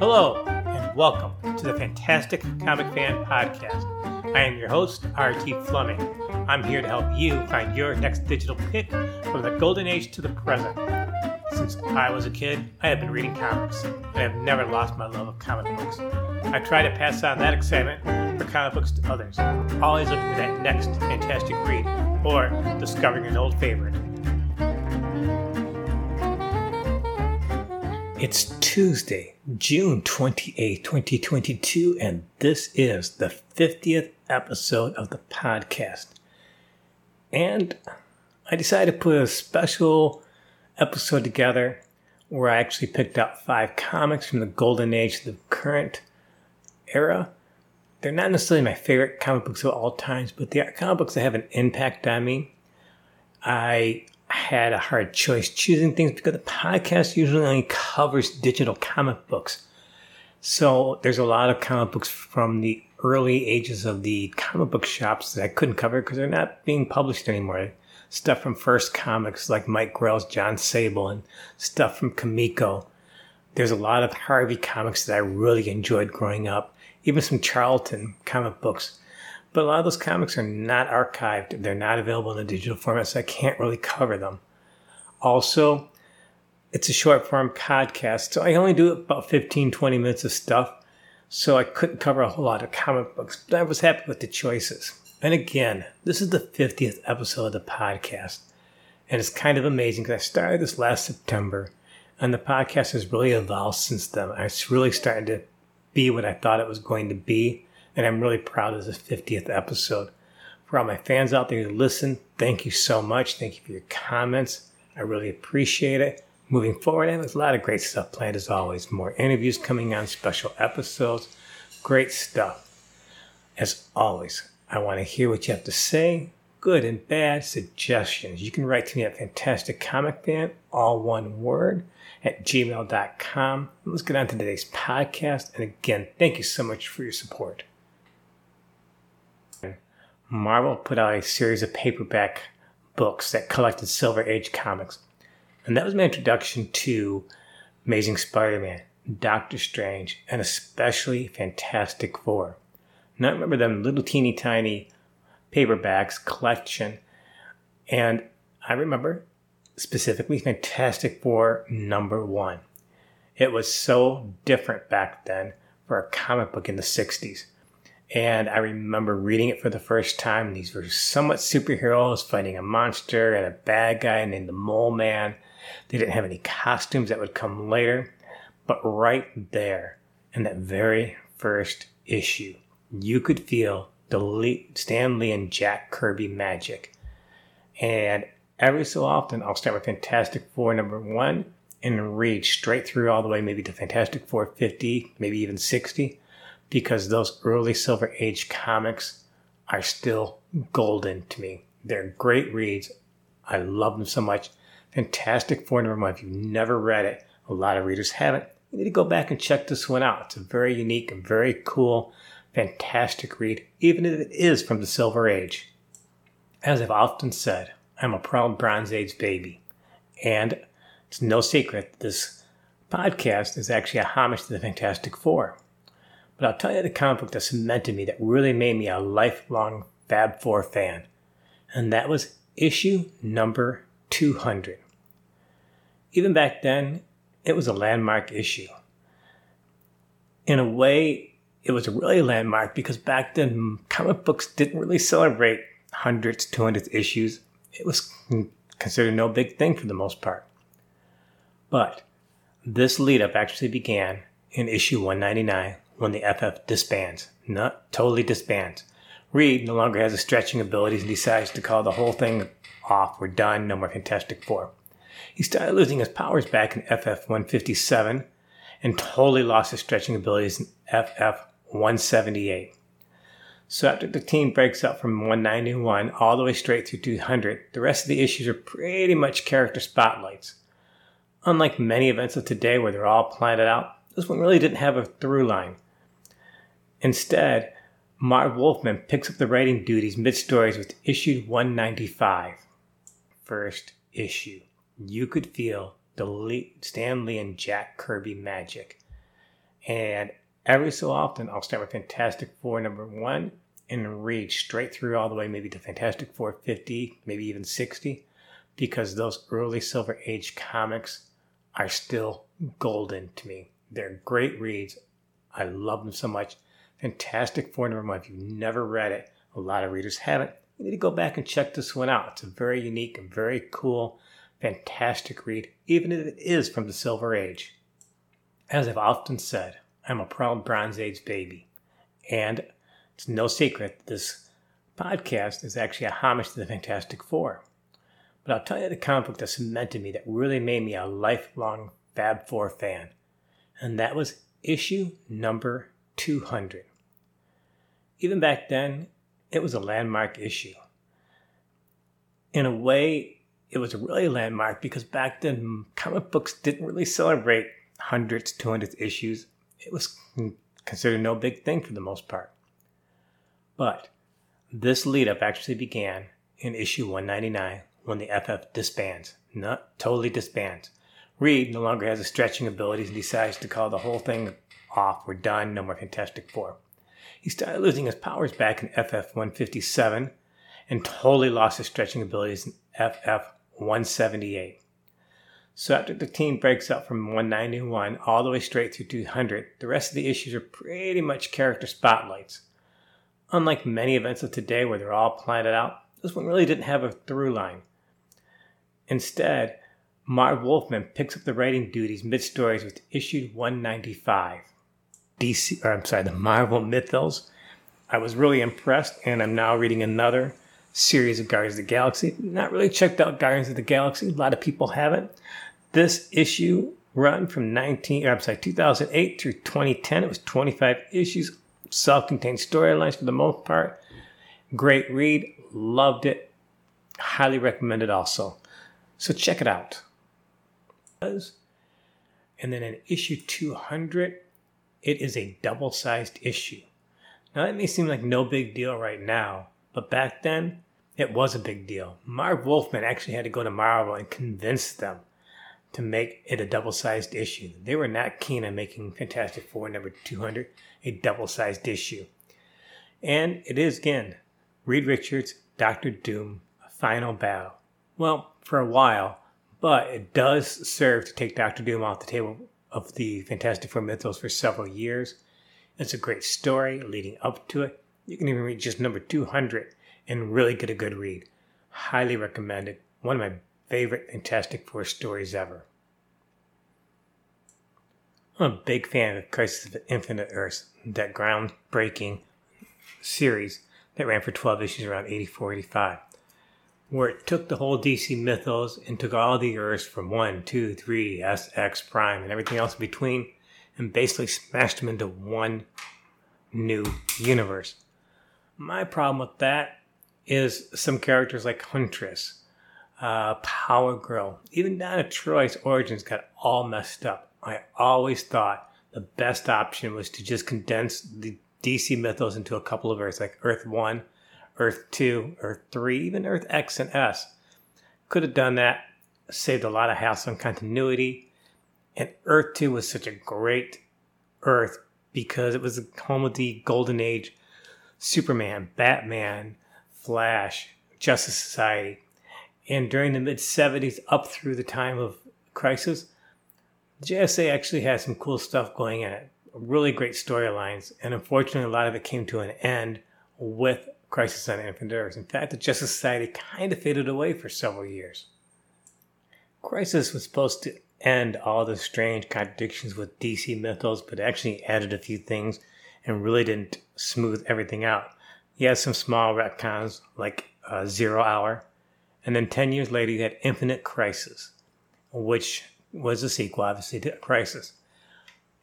Hello, and welcome to the Fantastic Comic Fan Podcast. I am your host, RT Fleming. I'm here to help you find your next digital pick from the golden age to the present. Since I was a kid, I have been reading comics, and I have never lost my love of comic books. I try to pass on that excitement for comic books to others, always looking for that next fantastic read or discovering an old favorite. It's Tuesday, June 28, 2022, and this is the 50th episode of the podcast. And I decided to put a special episode together where I actually picked out five comics from the golden age to the current era. They're not necessarily my favorite comic books of all times, but they are comic books that have an impact on me. I had a hard choice choosing things because the podcast usually only covers digital comic books. So there's a lot of comic books from the early ages of the comic book shops that I couldn't cover because they're not being published anymore. Stuff from First Comics like Mike Grell's Jon Sable and stuff from Comico. There's a lot of Harvey comics that I really enjoyed growing up, even some Charlton comic books but a lot of those comics are not archived. They're not available in a digital format, so I can't really cover them. Also, it's a short form podcast, so I only do about 15, 20 minutes of stuff. So I couldn't cover a whole lot of comic books, but I was happy with the choices. And again, this is the 50th episode of the podcast. And it's kind of amazing because I started this last September, and the podcast has really evolved since then. It's really starting to be what I thought it was going to be and I'm really proud of this 50th episode. For all my fans out there who listen, thank you so much. Thank you for your comments. I really appreciate it. Moving forward, I have a lot of great stuff planned as always. More interviews coming on, special episodes, great stuff. As always, I want to hear what you have to say, good and bad suggestions. You can write to me at Fantastic Comic Fan, all one word, at gmail.com. Let's get on to today's podcast. And again, thank you so much for your support. Marvel put out a series of paperback books that collected Silver Age comics. And that was my introduction to Amazing Spider Man, Doctor Strange, and especially Fantastic Four. Now, I remember them little teeny tiny paperbacks collection. And I remember specifically Fantastic Four number one. It was so different back then for a comic book in the 60s. And I remember reading it for the first time. These were somewhat superheroes fighting a monster and a bad guy named the Mole Man. They didn't have any costumes that would come later. But right there, in that very first issue, you could feel the Stan Lee and Jack Kirby magic. And every so often, I'll start with Fantastic Four number one and read straight through all the way, maybe to Fantastic Four 50, maybe even 60 because those early Silver Age comics are still golden to me. They're great reads. I love them so much. Fantastic Four number one. If you've never read it, a lot of readers haven't. You need to go back and check this one out. It's a very unique and very cool, fantastic read, even if it is from the Silver Age. As I've often said, I'm a proud Bronze Age baby. And it's no secret this podcast is actually a homage to the Fantastic Four. But I'll tell you the comic book that cemented me, that really made me a lifelong Fab Four fan. And that was issue number 200. Even back then, it was a landmark issue. In a way, it was really a landmark because back then, comic books didn't really celebrate hundreds, 200 issues. It was considered no big thing for the most part. But this lead up actually began in issue 199 when the FF disbands. Not totally disbands. Reed no longer has the stretching abilities and decides to call the whole thing off. We're done. No more Fantastic Four. He started losing his powers back in FF 157 and totally lost his stretching abilities in FF 178. So after the team breaks up from 191 all the way straight through 200, the rest of the issues are pretty much character spotlights. Unlike many events of today where they're all planned out, this one really didn't have a through line. Instead, Marv Wolfman picks up the writing duties mid stories with issue 195. First issue. You could feel the Lee, Stan Lee and Jack Kirby magic. And every so often, I'll start with Fantastic Four number one and read straight through all the way, maybe to Fantastic Four 50, maybe even 60, because those early Silver Age comics are still golden to me. They're great reads. I love them so much. Fantastic Four number one. If you've never read it, a lot of readers haven't. You need to go back and check this one out. It's a very unique and very cool, fantastic read, even if it is from the Silver Age. As I've often said, I'm a proud Bronze Age baby. And it's no secret this podcast is actually a homage to the Fantastic Four. But I'll tell you the comic book that cemented me, that really made me a lifelong Fab Four fan. And that was issue number 200. Even back then, it was a landmark issue. In a way, it was really landmark because back then, comic books didn't really celebrate hundreds, 200 issues. It was considered no big thing for the most part. But this lead up actually began in issue 199 when the FF disbands. Not totally disbands. Reed no longer has the stretching abilities and decides to call the whole thing off. We're done. No more Fantastic Four. He started losing his powers back in FF 157 and totally lost his stretching abilities in FF 178. So after the team breaks up from 191 all the way straight through 200, the rest of the issues are pretty much character spotlights. Unlike many events of today where they're all plotted out, this one really didn't have a through line. Instead, Marv Wolfman picks up the writing duties mid stories with issue 195. DC, or I'm sorry, the Marvel Mythos. I was really impressed, and I'm now reading another series of Guardians of the Galaxy. Not really checked out Guardians of the Galaxy. A lot of people haven't. This issue run from 19, I'm sorry, 2008 through 2010. It was 25 issues, self-contained storylines for the most part. Great read, loved it, highly recommended also. So check it out. And then in issue 200, it is a double sized issue. Now, that may seem like no big deal right now, but back then, it was a big deal. Marv Wolfman actually had to go to Marvel and convince them to make it a double sized issue. They were not keen on making Fantastic Four number 200 a double sized issue. And it is again Reed Richards, Doctor Doom, a final battle. Well, for a while, but it does serve to take Doctor Doom off the table of the Fantastic Four mythos for several years. It's a great story leading up to it. You can even read just number 200 and really get a good read. Highly recommended. One of my favorite Fantastic Four stories ever. I'm a big fan of Crisis of Infinite Earths, that groundbreaking series that ran for 12 issues around 84 85 where it took the whole DC mythos and took all the Earths from 1, 2, 3, S, X, Prime, and everything else in between, and basically smashed them into one new universe. My problem with that is some characters like Huntress, uh, Power Girl, even Donna Troy's origins got all messed up. I always thought the best option was to just condense the DC mythos into a couple of Earths, like Earth 1, Earth 2, Earth 3, even Earth X and S. Could have done that, saved a lot of hassle and continuity. And Earth 2 was such a great Earth because it was the home of the Golden Age Superman, Batman, Flash, Justice Society. And during the mid 70s, up through the time of Crisis, JSA actually had some cool stuff going in it. Really great storylines. And unfortunately, a lot of it came to an end with Crisis on Infinite Earths. In fact, the Justice Society kind of faded away for several years. Crisis was supposed to end all the strange contradictions with DC mythos, but actually added a few things and really didn't smooth everything out. He had some small retcons like uh, Zero Hour, and then 10 years later, you had Infinite Crisis, which was a sequel, obviously, to Crisis.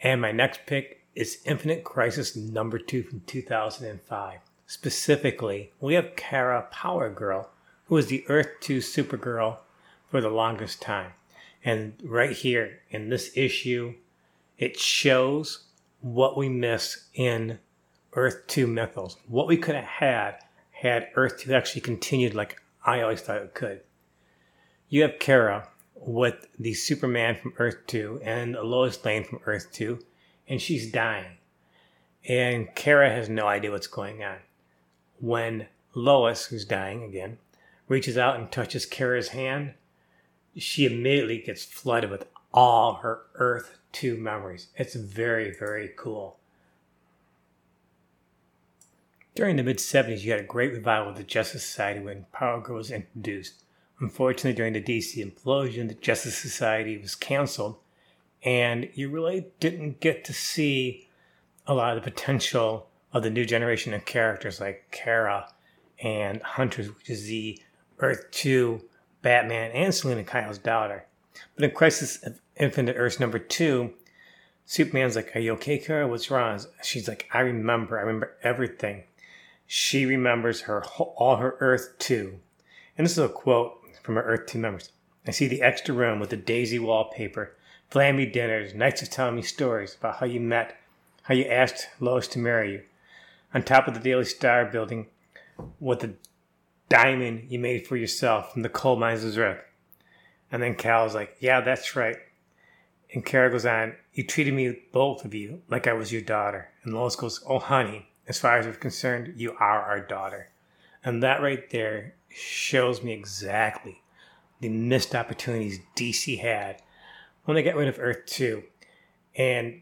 And my next pick is Infinite Crisis number two from 2005. Specifically, we have Kara Power Girl, who was the Earth 2 Supergirl for the longest time. And right here in this issue, it shows what we miss in Earth 2 mythos. What we could have had had Earth 2 actually continued like I always thought it could. You have Kara with the Superman from Earth 2 and Lois Lane from Earth 2 and she's dying. And Kara has no idea what's going on. When Lois, who's dying again, reaches out and touches Kara's hand, she immediately gets flooded with all her Earth 2 memories. It's very, very cool. During the mid 70s, you had a great revival of the Justice Society when Power Girl was introduced. Unfortunately, during the DC implosion, the Justice Society was canceled, and you really didn't get to see a lot of the potential of the new generation of characters like Kara and Huntress, which is the Earth 2 Batman and Selina Kyle's daughter. But in Crisis of Infinite Earths number 2, Superman's like, Are you okay, Kara? What's wrong? She's like, I remember. I remember everything. She remembers her all her Earth 2. And this is a quote from her Earth 2 members. I see the extra room with the daisy wallpaper, flammy dinners, nights of telling me stories about how you met, how you asked Lois to marry you. On top of the Daily Star building with the diamond you made for yourself from the coal mines of Earth. And then Kal's like, Yeah, that's right. And Kara goes on, You treated me, both of you, like I was your daughter. And Lois goes, Oh, honey, as far as we're concerned, you are our daughter. And that right there shows me exactly the missed opportunities DC had when they got rid of Earth 2 and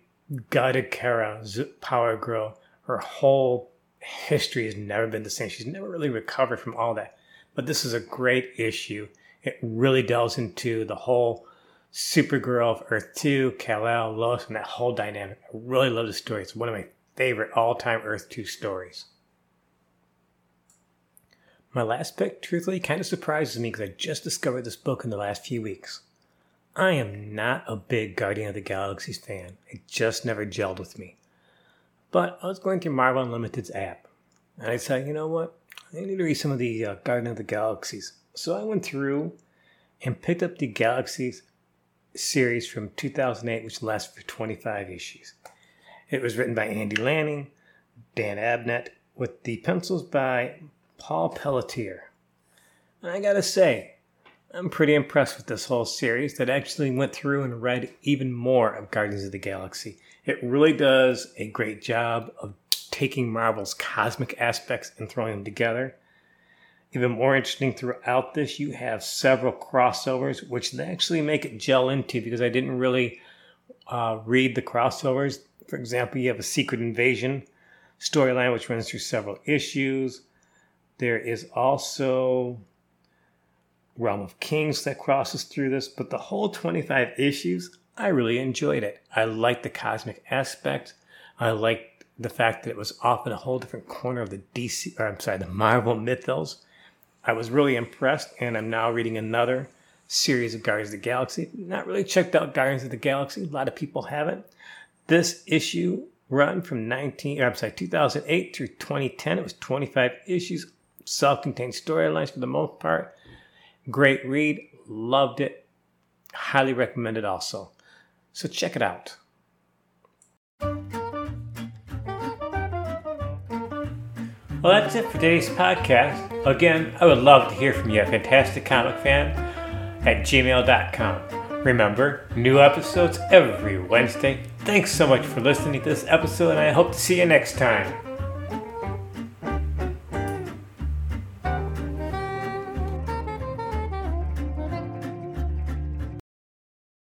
gutted Kara's Power Girl. Her whole history has never been the same. She's never really recovered from all that. But this is a great issue. It really delves into the whole Supergirl of Earth 2, Kal-El, Lois, and that whole dynamic. I really love the story. It's one of my favorite all time Earth 2 stories. My last pick, truthfully, kind of surprises me because I just discovered this book in the last few weeks. I am not a big Guardian of the Galaxies fan. It just never gelled with me. But I was going through Marvel Unlimited's app, and I said, you know what? I need to read some of the uh, Guardian of the Galaxies. So I went through and picked up the Galaxies series from 2008, which lasted for 25 issues. It was written by Andy Lanning, Dan Abnett, with the pencils by Paul Pelletier. And I gotta say, I'm pretty impressed with this whole series that actually went through and read even more of Guardians of the Galaxy. It really does a great job of taking Marvel's cosmic aspects and throwing them together. Even more interesting throughout this, you have several crossovers, which they actually make it gel into because I didn't really uh, read the crossovers. For example, you have a Secret Invasion storyline, which runs through several issues. There is also Realm of Kings that crosses through this, but the whole 25 issues, I really enjoyed it. I liked the cosmic aspect. I liked the fact that it was off in a whole different corner of the DC, or I'm sorry, the Marvel mythos. I was really impressed, and I'm now reading another series of Guardians of the Galaxy. Not really checked out Guardians of the Galaxy. A lot of people haven't. This issue run from 19, I'm sorry, 2008 through 2010. It was 25 issues self contained storylines for the most part. Great read, loved it, highly recommend it also. So check it out. Well, that's it for today's podcast. Again, I would love to hear from you, a fantastic comic fan, at gmail.com. Remember, new episodes every Wednesday. Thanks so much for listening to this episode, and I hope to see you next time.